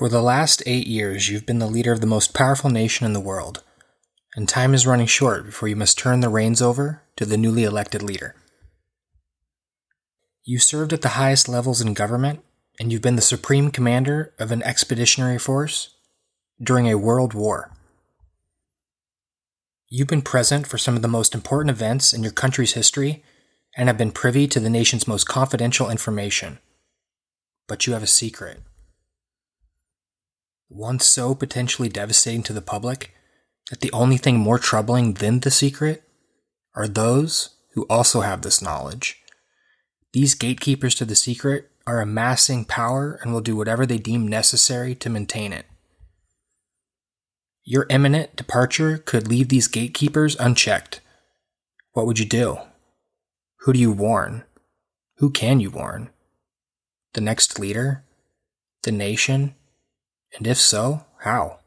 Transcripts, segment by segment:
For the last eight years, you've been the leader of the most powerful nation in the world, and time is running short before you must turn the reins over to the newly elected leader. You served at the highest levels in government, and you've been the supreme commander of an expeditionary force during a world war. You've been present for some of the most important events in your country's history and have been privy to the nation's most confidential information. But you have a secret. One so potentially devastating to the public that the only thing more troubling than the secret are those who also have this knowledge. These gatekeepers to the secret are amassing power and will do whatever they deem necessary to maintain it. Your imminent departure could leave these gatekeepers unchecked. What would you do? Who do you warn? Who can you warn? The next leader? The nation? And if so, how?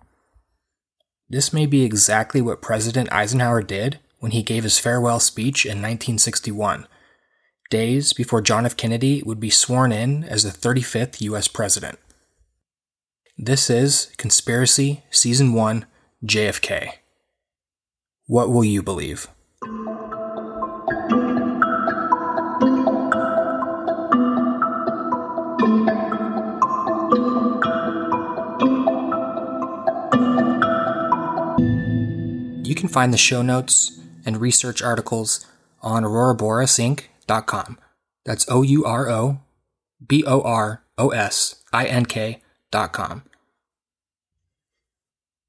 This may be exactly what President Eisenhower did when he gave his farewell speech in 1961, days before John F. Kennedy would be sworn in as the 35th U.S. President. This is Conspiracy Season 1 JFK. What will you believe? You can find the show notes and research articles on ouroborosink.com. That's O U R O B O R O S I N K.com.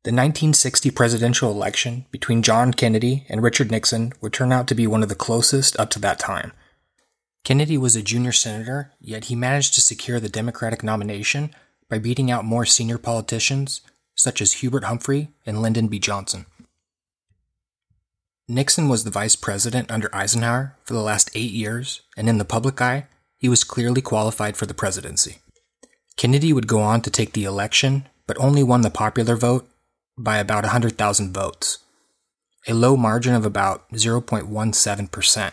The 1960 presidential election between John Kennedy and Richard Nixon would turn out to be one of the closest up to that time. Kennedy was a junior senator, yet he managed to secure the Democratic nomination by beating out more senior politicians such as Hubert Humphrey and Lyndon B. Johnson. Nixon was the vice president under Eisenhower for the last eight years, and in the public eye, he was clearly qualified for the presidency. Kennedy would go on to take the election, but only won the popular vote by about 100,000 votes, a low margin of about 0.17%.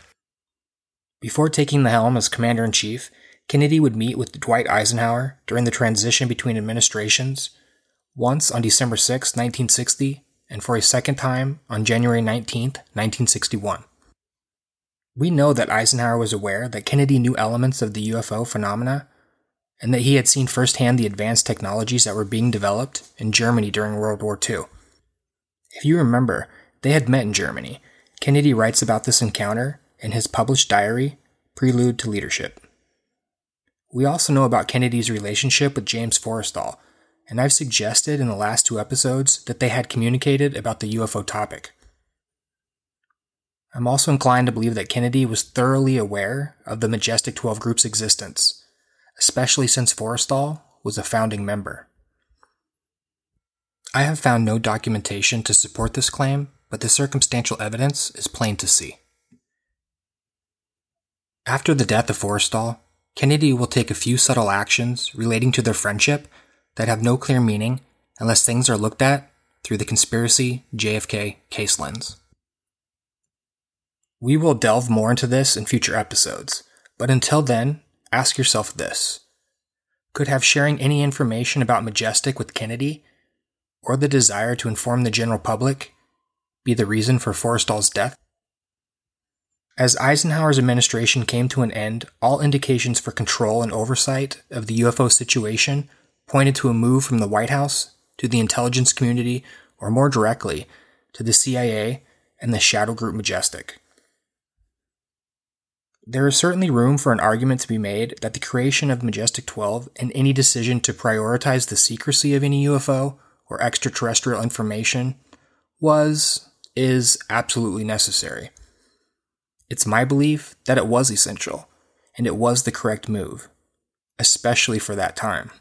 Before taking the helm as commander in chief, Kennedy would meet with Dwight Eisenhower during the transition between administrations, once on December 6, 1960, and for a second time on January 19, 1961. We know that Eisenhower was aware that Kennedy knew elements of the UFO phenomena and that he had seen firsthand the advanced technologies that were being developed in Germany during World War II. If you remember, they had met in Germany. Kennedy writes about this encounter in his published diary, Prelude to Leadership. We also know about Kennedy's relationship with James Forrestal, and I've suggested in the last two episodes that they had communicated about the UFO topic. I'm also inclined to believe that Kennedy was thoroughly aware of the Majestic 12 group's existence, especially since Forrestal was a founding member. I have found no documentation to support this claim, but the circumstantial evidence is plain to see. After the death of Forrestal, Kennedy will take a few subtle actions relating to their friendship that have no clear meaning unless things are looked at through the conspiracy JFK case lens. We will delve more into this in future episodes, but until then, ask yourself this Could have sharing any information about Majestic with Kennedy, or the desire to inform the general public, be the reason for Forrestal's death? As Eisenhower's administration came to an end, all indications for control and oversight of the UFO situation pointed to a move from the White House to the intelligence community, or more directly, to the CIA and the shadow group Majestic. There is certainly room for an argument to be made that the creation of Majestic 12 and any decision to prioritize the secrecy of any UFO or extraterrestrial information was, is absolutely necessary. It's my belief that it was essential, and it was the correct move, especially for that time.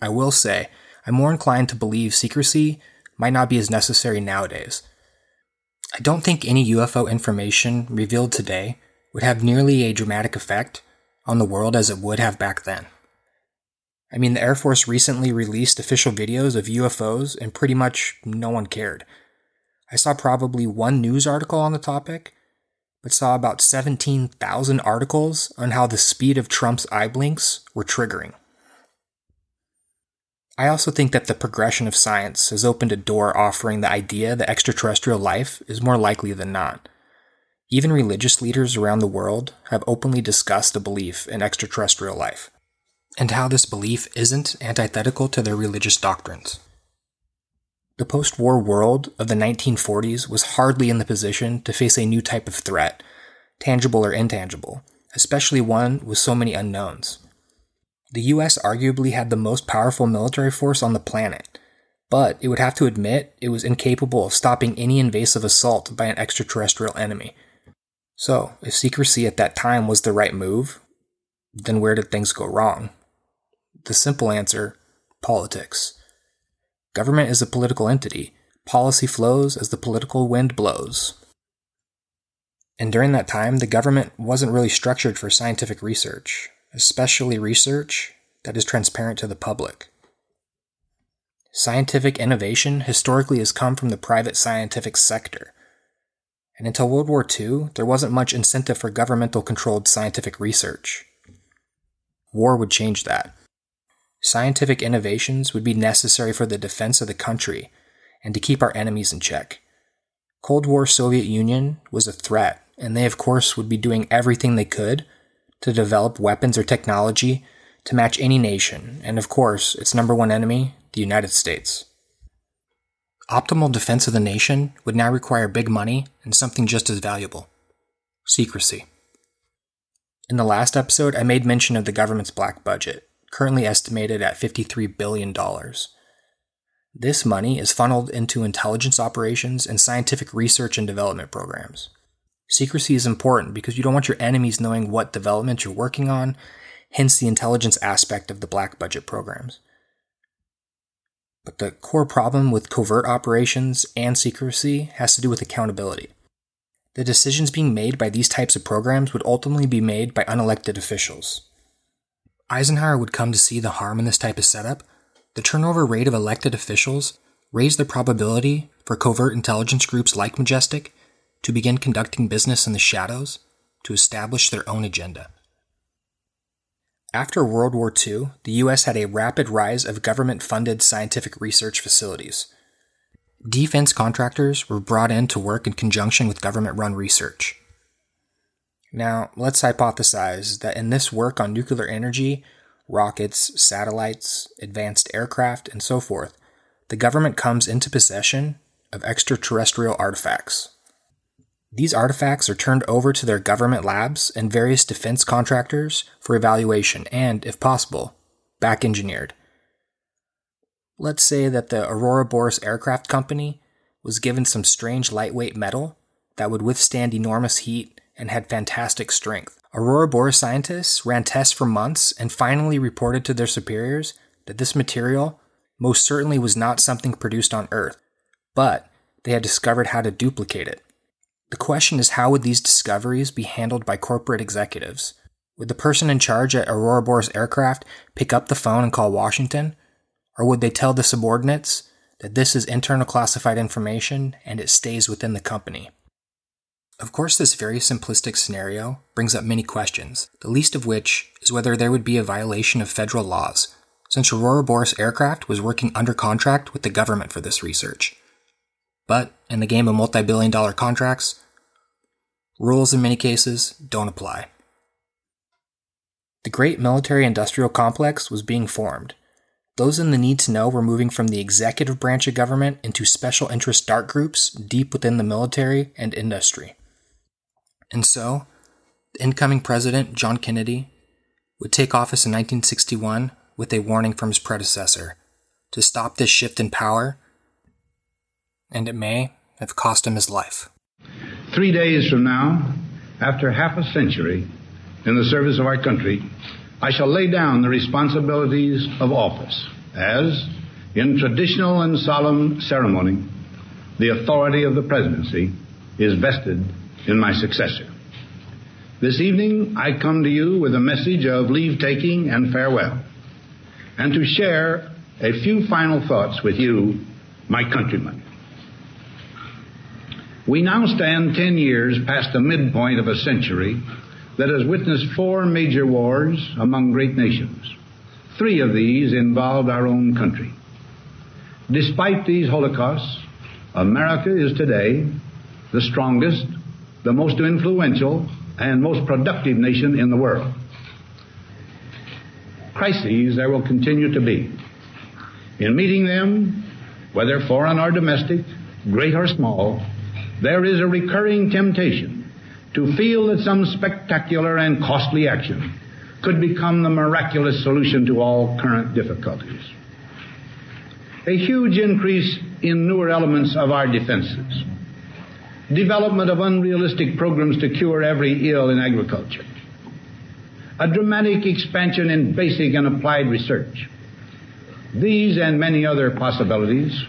I will say, I'm more inclined to believe secrecy might not be as necessary nowadays. I don't think any UFO information revealed today would have nearly a dramatic effect on the world as it would have back then. I mean, the Air Force recently released official videos of UFOs, and pretty much no one cared. I saw probably one news article on the topic, but saw about 17,000 articles on how the speed of Trump's eye blinks were triggering. I also think that the progression of science has opened a door offering the idea that extraterrestrial life is more likely than not. Even religious leaders around the world have openly discussed a belief in extraterrestrial life, and how this belief isn't antithetical to their religious doctrines. The post war world of the 1940s was hardly in the position to face a new type of threat, tangible or intangible, especially one with so many unknowns. The US arguably had the most powerful military force on the planet, but it would have to admit it was incapable of stopping any invasive assault by an extraterrestrial enemy. So, if secrecy at that time was the right move, then where did things go wrong? The simple answer politics. Government is a political entity. Policy flows as the political wind blows. And during that time, the government wasn't really structured for scientific research, especially research that is transparent to the public. Scientific innovation historically has come from the private scientific sector. And until World War II, there wasn't much incentive for governmental controlled scientific research. War would change that. Scientific innovations would be necessary for the defense of the country and to keep our enemies in check. Cold War Soviet Union was a threat and they, of course, would be doing everything they could to develop weapons or technology to match any nation, and of course, its number one enemy, the United States. Optimal defense of the nation would now require big money and something just as valuable secrecy. In the last episode, I made mention of the government's black budget, currently estimated at $53 billion. This money is funneled into intelligence operations and scientific research and development programs. Secrecy is important because you don't want your enemies knowing what development you're working on, hence the intelligence aspect of the black budget programs. But the core problem with covert operations and secrecy has to do with accountability. The decisions being made by these types of programs would ultimately be made by unelected officials. Eisenhower would come to see the harm in this type of setup. The turnover rate of elected officials raised the probability for covert intelligence groups like Majestic to begin conducting business in the shadows to establish their own agenda. After World War II, the US had a rapid rise of government funded scientific research facilities. Defense contractors were brought in to work in conjunction with government run research. Now, let's hypothesize that in this work on nuclear energy, rockets, satellites, advanced aircraft, and so forth, the government comes into possession of extraterrestrial artifacts. These artifacts are turned over to their government labs and various defense contractors for evaluation and, if possible, back engineered. Let's say that the Ouroboros Aircraft Company was given some strange lightweight metal that would withstand enormous heat and had fantastic strength. Ouroboros scientists ran tests for months and finally reported to their superiors that this material most certainly was not something produced on Earth, but they had discovered how to duplicate it. The question is how would these discoveries be handled by corporate executives? Would the person in charge at Ouroboros Aircraft pick up the phone and call Washington? Or would they tell the subordinates that this is internal classified information and it stays within the company? Of course, this very simplistic scenario brings up many questions, the least of which is whether there would be a violation of federal laws, since Ouroboros Aircraft was working under contract with the government for this research. But in the game of multi billion dollar contracts, rules in many cases don't apply. The great military industrial complex was being formed. Those in the need to know were moving from the executive branch of government into special interest dark groups deep within the military and industry. And so, the incoming president, John Kennedy, would take office in 1961 with a warning from his predecessor to stop this shift in power and it may have cost him his life. Three days from now, after half a century in the service of our country, I shall lay down the responsibilities of office as, in traditional and solemn ceremony, the authority of the presidency is vested in my successor. This evening, I come to you with a message of leave taking and farewell, and to share a few final thoughts with you, my countrymen. We now stand 10 years past the midpoint of a century that has witnessed four major wars among great nations, Three of these involved our own country. Despite these holocausts, America is today the strongest, the most influential, and most productive nation in the world. Crises there will continue to be. In meeting them, whether foreign or domestic, great or small, there is a recurring temptation to feel that some spectacular and costly action could become the miraculous solution to all current difficulties. A huge increase in newer elements of our defenses, development of unrealistic programs to cure every ill in agriculture, a dramatic expansion in basic and applied research. These and many other possibilities,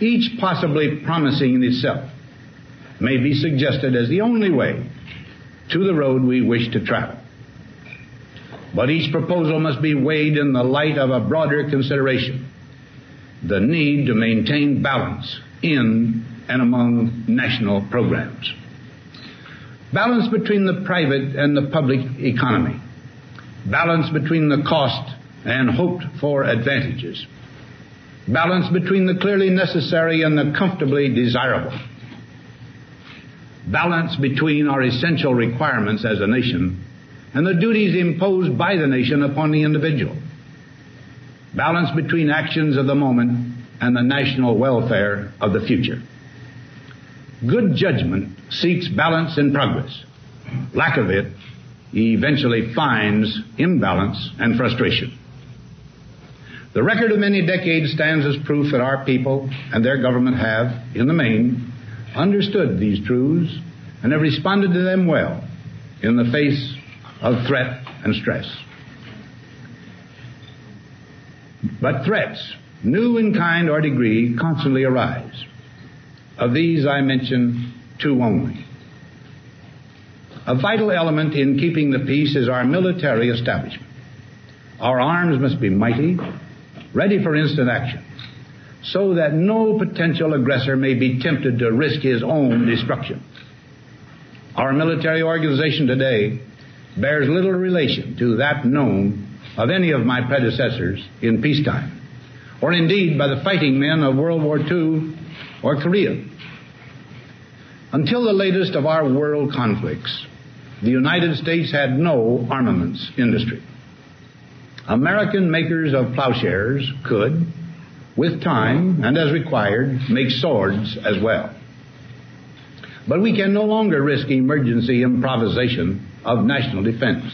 each possibly promising in itself, may be suggested as the only way to the road we wish to travel. But each proposal must be weighed in the light of a broader consideration the need to maintain balance in and among national programs. Balance between the private and the public economy. Balance between the cost and hoped for advantages. Balance between the clearly necessary and the comfortably desirable. Balance between our essential requirements as a nation and the duties imposed by the nation upon the individual. Balance between actions of the moment and the national welfare of the future. Good judgment seeks balance and progress. Lack of it eventually finds imbalance and frustration. The record of many decades stands as proof that our people and their government have, in the main, understood these truths and have responded to them well in the face of threat and stress. But threats, new in kind or degree, constantly arise. Of these I mention two only. A vital element in keeping the peace is our military establishment. Our arms must be mighty, ready for instant action, so that no potential aggressor may be tempted to risk his own destruction. Our military organization today bears little relation to that known of any of my predecessors in peacetime, or indeed by the fighting men of World War II or Korea. Until the latest of our world conflicts, the United States had no armaments industry. American makers of plowshares could, with time and as required, make swords as well. But we can no longer risk emergency improvisation of national defense.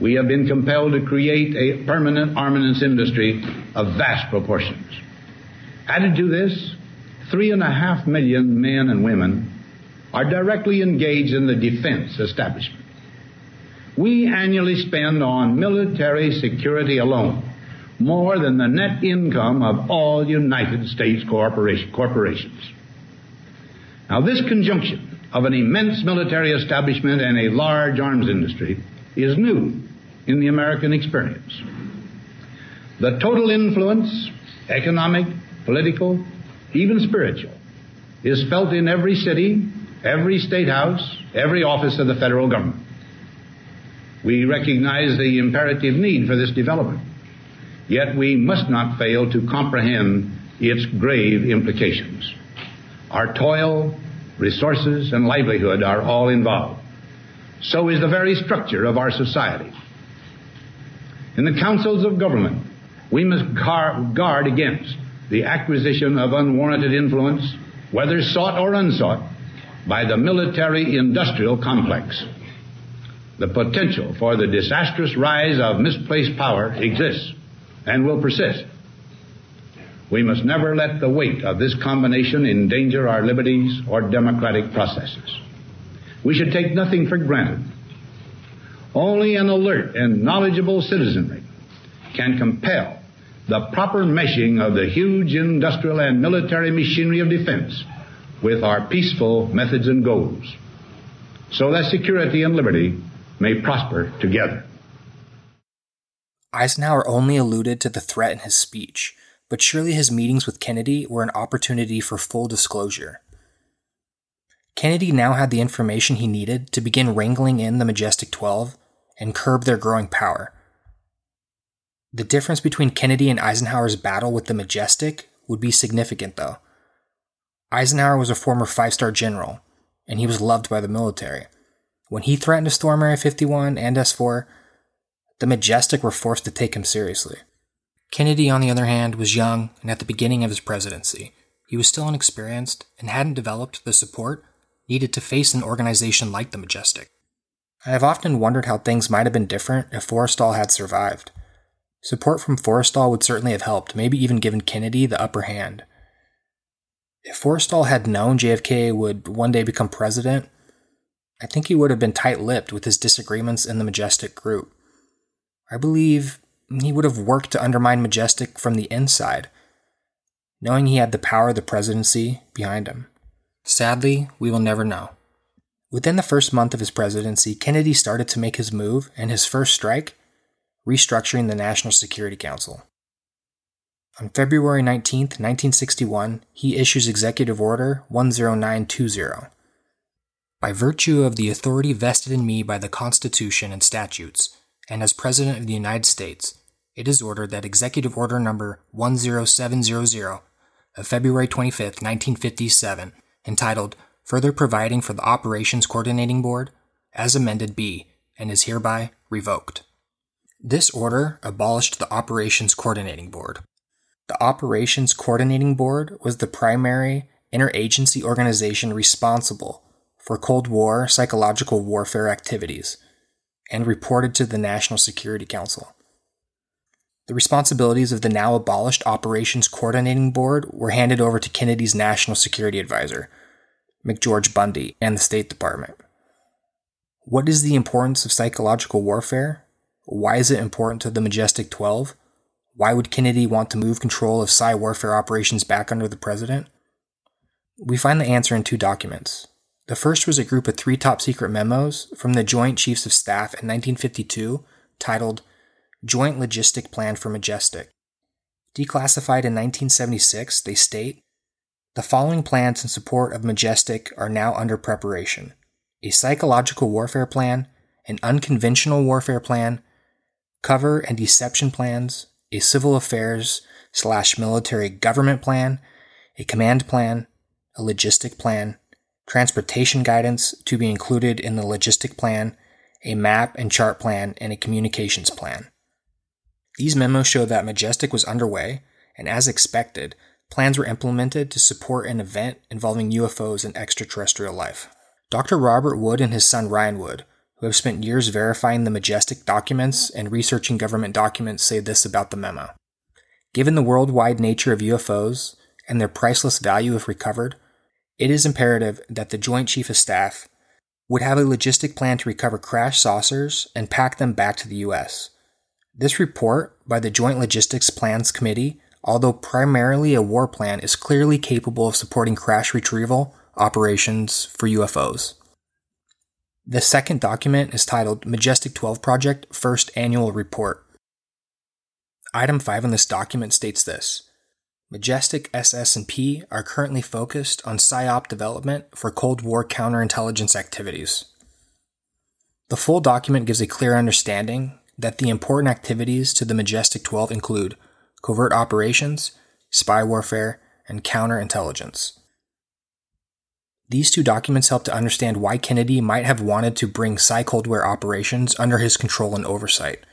We have been compelled to create a permanent armaments industry of vast proportions. Added to this, three and a half million men and women are directly engaged in the defense establishment. We annually spend on military security alone more than the net income of all United States corporations. Now, this conjunction of an immense military establishment and a large arms industry is new in the American experience. The total influence, economic, political, even spiritual, is felt in every city, every state house, every office of the federal government. We recognize the imperative need for this development, yet we must not fail to comprehend its grave implications. Our toil, resources, and livelihood are all involved. So is the very structure of our society. In the councils of government, we must guard against the acquisition of unwarranted influence, whether sought or unsought, by the military industrial complex. The potential for the disastrous rise of misplaced power exists and will persist. We must never let the weight of this combination endanger our liberties or democratic processes. We should take nothing for granted. Only an alert and knowledgeable citizenry can compel the proper meshing of the huge industrial and military machinery of defense with our peaceful methods and goals so that security and liberty may prosper together. Eisenhower only alluded to the threat in his speech, but surely his meetings with Kennedy were an opportunity for full disclosure. Kennedy now had the information he needed to begin wrangling in the Majestic 12 and curb their growing power. The difference between Kennedy and Eisenhower's battle with the Majestic would be significant, though. Eisenhower was a former five star general, and he was loved by the military. When he threatened to storm Area 51 and S 4, the Majestic were forced to take him seriously. Kennedy, on the other hand, was young and at the beginning of his presidency. He was still inexperienced and hadn't developed the support needed to face an organization like the Majestic. I have often wondered how things might have been different if Forrestal had survived. Support from Forrestal would certainly have helped, maybe even given Kennedy the upper hand. If Forrestal had known JFK would one day become president, I think he would have been tight lipped with his disagreements in the Majestic group. I believe he would have worked to undermine Majestic from the inside, knowing he had the power of the presidency behind him. Sadly, we will never know. Within the first month of his presidency, Kennedy started to make his move and his first strike, restructuring the National Security Council. On February 19, 1961, he issues Executive Order 10920. By virtue of the authority vested in me by the Constitution and statutes, and as President of the United States, it is ordered that Executive Order Number 10700 of February 25, 1957, entitled Further Providing for the Operations Coordinating Board, as amended be, and is hereby revoked. This order abolished the Operations Coordinating Board. The Operations Coordinating Board was the primary interagency organization responsible for Cold War psychological warfare activities and reported to the National Security Council. The responsibilities of the now abolished Operations Coordinating Board were handed over to Kennedy's National Security Advisor, McGeorge Bundy, and the State Department. What is the importance of psychological warfare? Why is it important to the Majestic 12? Why would Kennedy want to move control of psi warfare operations back under the president? We find the answer in two documents. The first was a group of three top secret memos from the Joint Chiefs of Staff in 1952 titled Joint Logistic Plan for Majestic. Declassified in 1976, they state The following plans in support of Majestic are now under preparation a psychological warfare plan, an unconventional warfare plan, cover and deception plans, a civil affairs slash military government plan, a command plan, a logistic plan, transportation guidance to be included in the logistic plan, a map and chart plan, and a communications plan. These memos show that Majestic was underway, and as expected, plans were implemented to support an event involving UFOs and extraterrestrial life. Dr. Robert Wood and his son Ryan Wood who have spent years verifying the Majestic documents and researching government documents, say this about the memo. Given the worldwide nature of UFOs and their priceless value if recovered, it is imperative that the Joint Chief of Staff would have a logistic plan to recover crashed saucers and pack them back to the U.S. This report by the Joint Logistics Plans Committee, although primarily a war plan, is clearly capable of supporting crash retrieval operations for UFOs. The second document is titled Majestic 12 Project First Annual Report. Item 5 in this document states this Majestic SS&P are currently focused on PSYOP development for Cold War counterintelligence activities. The full document gives a clear understanding that the important activities to the Majestic 12 include covert operations, spy warfare, and counterintelligence. These two documents help to understand why Kennedy might have wanted to bring Psi Cold War operations under his control and oversight.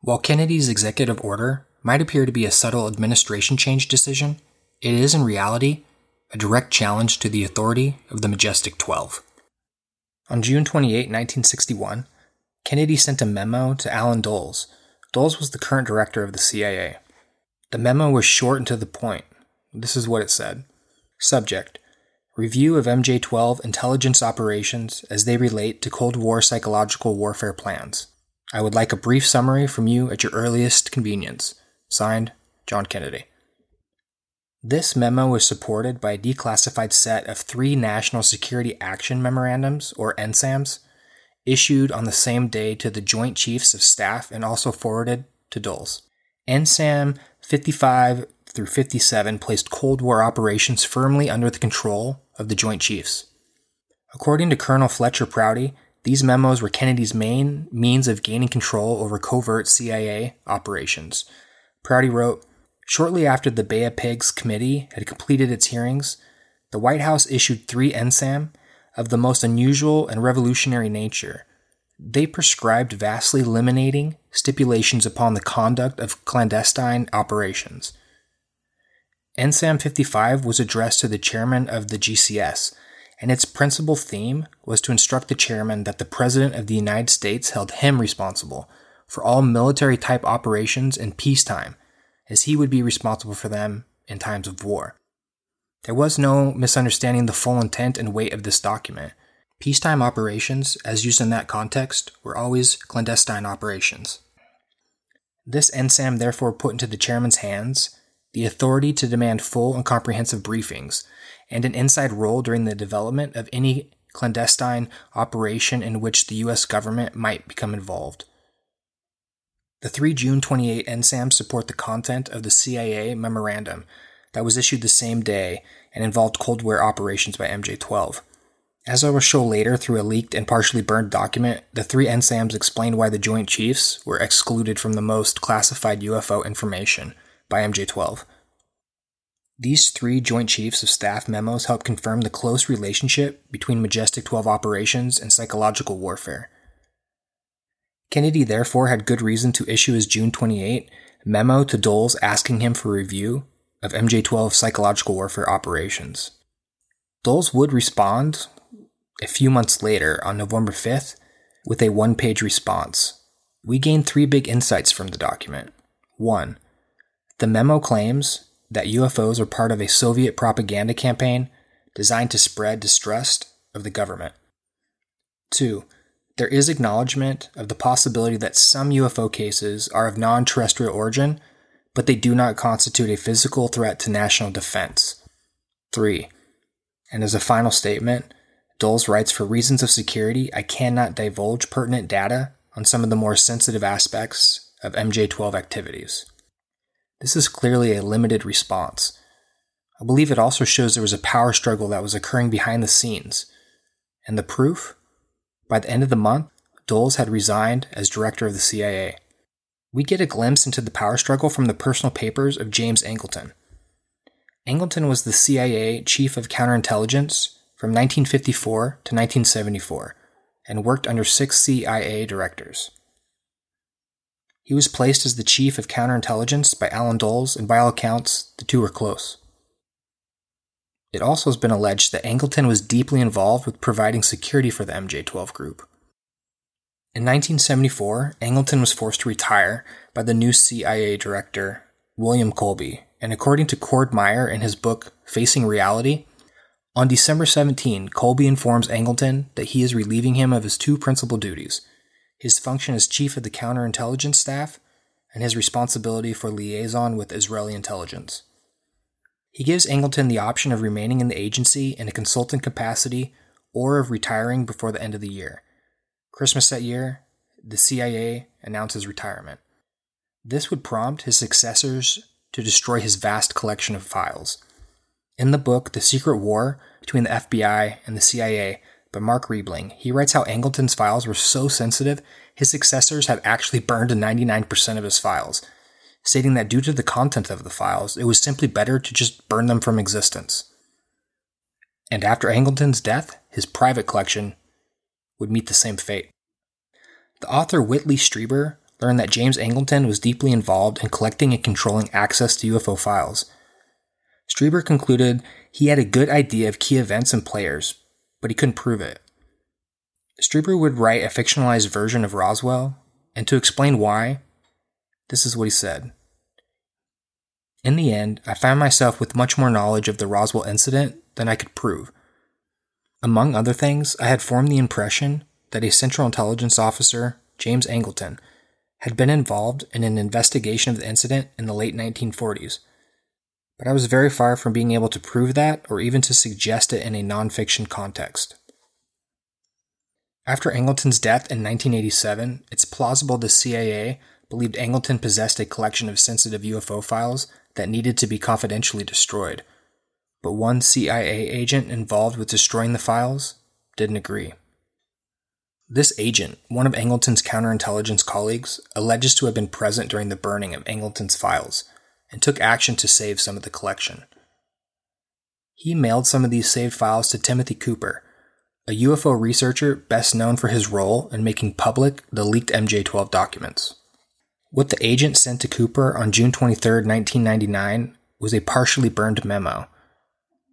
While Kennedy's executive order might appear to be a subtle administration change decision, it is in reality a direct challenge to the authority of the Majestic 12. On June 28, 1961, Kennedy sent a memo to Allen Dulles. Dulles was the current director of the CIA. The memo was short and to the point. This is what it said Subject Review of MJ 12 intelligence operations as they relate to Cold War psychological warfare plans. I would like a brief summary from you at your earliest convenience. Signed, John Kennedy. This memo was supported by a declassified set of three National Security Action Memorandums, or NSAMs, issued on the same day to the Joint Chiefs of Staff and also forwarded to Dulles. NSAM 55 through 57 placed Cold War operations firmly under the control of the Joint Chiefs. According to Colonel Fletcher Prouty, these memos were Kennedy's main means of gaining control over covert CIA operations. Prouty wrote Shortly after the Bay of Pigs committee had completed its hearings, the White House issued three NSAM of the most unusual and revolutionary nature. They prescribed vastly eliminating stipulations upon the conduct of clandestine operations. NSAM 55 was addressed to the chairman of the JCS, and its principal theme was to instruct the chairman that the President of the United States held him responsible for all military type operations in peacetime, as he would be responsible for them in times of war. There was no misunderstanding the full intent and weight of this document. Peacetime operations, as used in that context, were always clandestine operations. This NSAM therefore put into the chairman's hands the authority to demand full and comprehensive briefings, and an inside role during the development of any clandestine operation in which the U.S. government might become involved. The three June 28 NSAMs support the content of the CIA memorandum that was issued the same day and involved Cold War operations by MJ 12. As I will show later through a leaked and partially burned document, the three NSAMs explained why the Joint Chiefs were excluded from the most classified UFO information by MJ 12. These three Joint Chiefs of Staff memos help confirm the close relationship between Majestic 12 operations and psychological warfare. Kennedy therefore had good reason to issue his June 28 memo to Dulles asking him for review of MJ 12 psychological warfare operations. Dulles would respond a few months later on November 5th with a one page response. We gained three big insights from the document. 1. The memo claims that UFOs are part of a Soviet propaganda campaign designed to spread distrust of the government. 2. There is acknowledgement of the possibility that some UFO cases are of non terrestrial origin, but they do not constitute a physical threat to national defense. 3. And as a final statement, Dulles writes For reasons of security, I cannot divulge pertinent data on some of the more sensitive aspects of MJ 12 activities. This is clearly a limited response. I believe it also shows there was a power struggle that was occurring behind the scenes. And the proof? By the end of the month, Dulles had resigned as director of the CIA. We get a glimpse into the power struggle from the personal papers of James Angleton. Angleton was the CIA chief of counterintelligence from 1954 to 1974 and worked under six CIA directors. He was placed as the chief of counterintelligence by Allen Dulles, and by all accounts, the two were close. It also has been alleged that Angleton was deeply involved with providing security for the MJ 12 group. In 1974, Angleton was forced to retire by the new CIA director, William Colby, and according to Cord Meyer in his book Facing Reality, on December 17, Colby informs Angleton that he is relieving him of his two principal duties his function as chief of the counterintelligence staff, and his responsibility for liaison with Israeli intelligence. He gives Angleton the option of remaining in the agency in a consultant capacity or of retiring before the end of the year. Christmas that year, the CIA announces retirement. This would prompt his successors to destroy his vast collection of files. In the book, The Secret War Between the FBI and the CIA, by Mark Riebling. He writes how Angleton's files were so sensitive, his successors have actually burned 99% of his files, stating that due to the content of the files, it was simply better to just burn them from existence. And after Angleton's death, his private collection would meet the same fate. The author Whitley Strieber learned that James Angleton was deeply involved in collecting and controlling access to UFO files. Strieber concluded he had a good idea of key events and players, but he couldn't prove it. Strieber would write a fictionalized version of Roswell, and to explain why, this is what he said. In the end, I found myself with much more knowledge of the Roswell incident than I could prove. Among other things, I had formed the impression that a Central Intelligence officer, James Angleton, had been involved in an investigation of the incident in the late 1940s but I was very far from being able to prove that or even to suggest it in a nonfiction context. After Angleton's death in 1987, it's plausible the CIA believed Angleton possessed a collection of sensitive UFO files that needed to be confidentially destroyed, but one CIA agent involved with destroying the files didn't agree. This agent, one of Angleton's counterintelligence colleagues, alleges to have been present during the burning of Angleton's files and took action to save some of the collection. He mailed some of these saved files to Timothy Cooper, a UFO researcher best known for his role in making public the leaked MJ 12 documents. What the agent sent to Cooper on June 23, 1999, was a partially burned memo.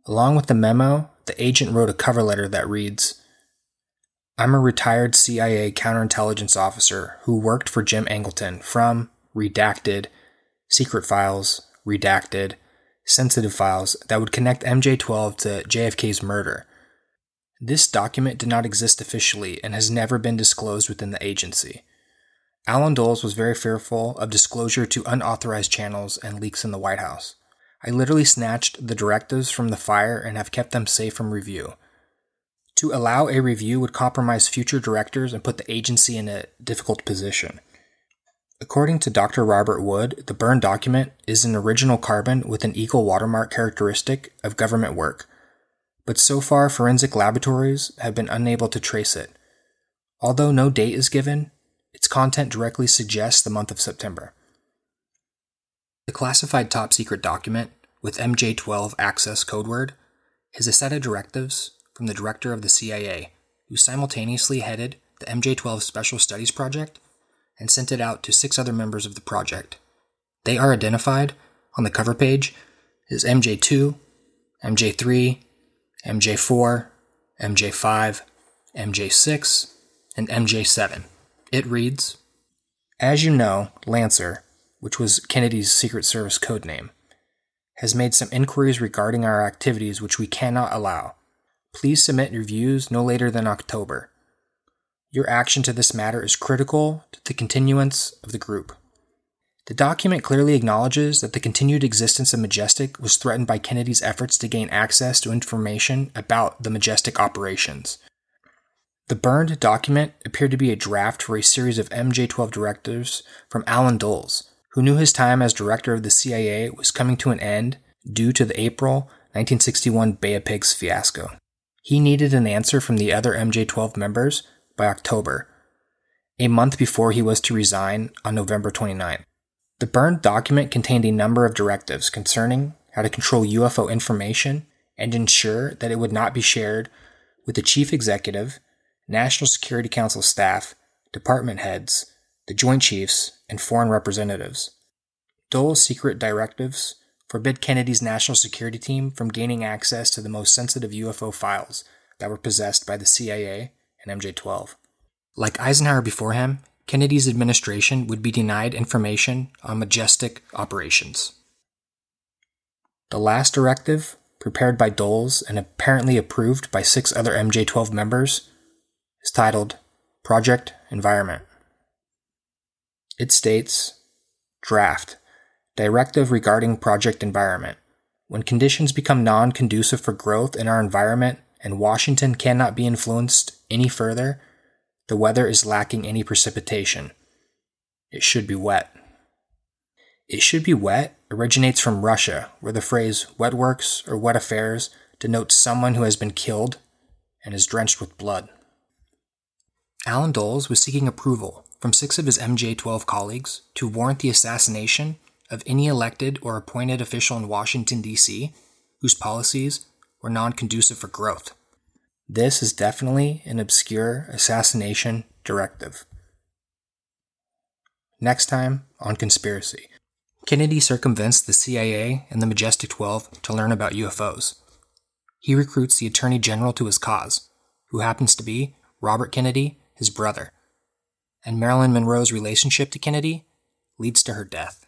Along with the memo, the agent wrote a cover letter that reads I'm a retired CIA counterintelligence officer who worked for Jim Angleton from redacted, secret files, redacted, sensitive files that would connect MJ 12 to JFK's murder. This document did not exist officially and has never been disclosed within the agency. Allen Dulles was very fearful of disclosure to unauthorized channels and leaks in the White House. I literally snatched the directives from the fire and have kept them safe from review. To allow a review would compromise future directors and put the agency in a difficult position. According to Dr. Robert Wood, the burned document is an original carbon with an equal watermark characteristic of government work, but so far forensic laboratories have been unable to trace it. Although no date is given, its content directly suggests the month of September. The classified top secret document with MJ12 access codeword is a set of directives from the director of the CIA, who simultaneously headed the MJ12 Special Studies Project and sent it out to six other members of the project. They are identified on the cover page as MJ2, MJ3, MJ4, MJ5, MJ6, and MJ7. It reads As you know, Lancer, which was Kennedy's Secret Service code name, has made some inquiries regarding our activities which we cannot allow. Please submit your views no later than October. Your action to this matter is critical to the continuance of the group. The document clearly acknowledges that the continued existence of Majestic was threatened by Kennedy's efforts to gain access to information about the Majestic operations. The burned document appeared to be a draft for a series of MJ 12 directives from Allen Dulles, who knew his time as director of the CIA was coming to an end due to the April 1961 Bay of Pigs fiasco. He needed an answer from the other MJ 12 members by October, a month before he was to resign on November 29th. The burned document contained a number of directives concerning how to control UFO information and ensure that it would not be shared with the chief executive, National Security Council staff, department heads, the Joint Chiefs, and foreign representatives. Dulles's secret directives forbid Kennedy's national security team from gaining access to the most sensitive UFO files that were possessed by the CIA and MJ 12. Like Eisenhower before him, Kennedy's administration would be denied information on Majestic operations. The last directive, prepared by Dulles and apparently approved by six other MJ 12 members, is titled Project Environment. It states Draft Directive regarding Project Environment. When conditions become non conducive for growth in our environment and Washington cannot be influenced any further, the weather is lacking any precipitation. It should be wet. It should be wet originates from Russia, where the phrase wet works or wet affairs denotes someone who has been killed and is drenched with blood. Allen Dulles was seeking approval from six of his MJ 12 colleagues to warrant the assassination of any elected or appointed official in Washington, D.C., whose policies were non conducive for growth. This is definitely an obscure assassination directive. Next time on Conspiracy. Kennedy circumvents the CIA and the Majestic 12 to learn about UFOs. He recruits the Attorney General to his cause, who happens to be Robert Kennedy, his brother. And Marilyn Monroe's relationship to Kennedy leads to her death.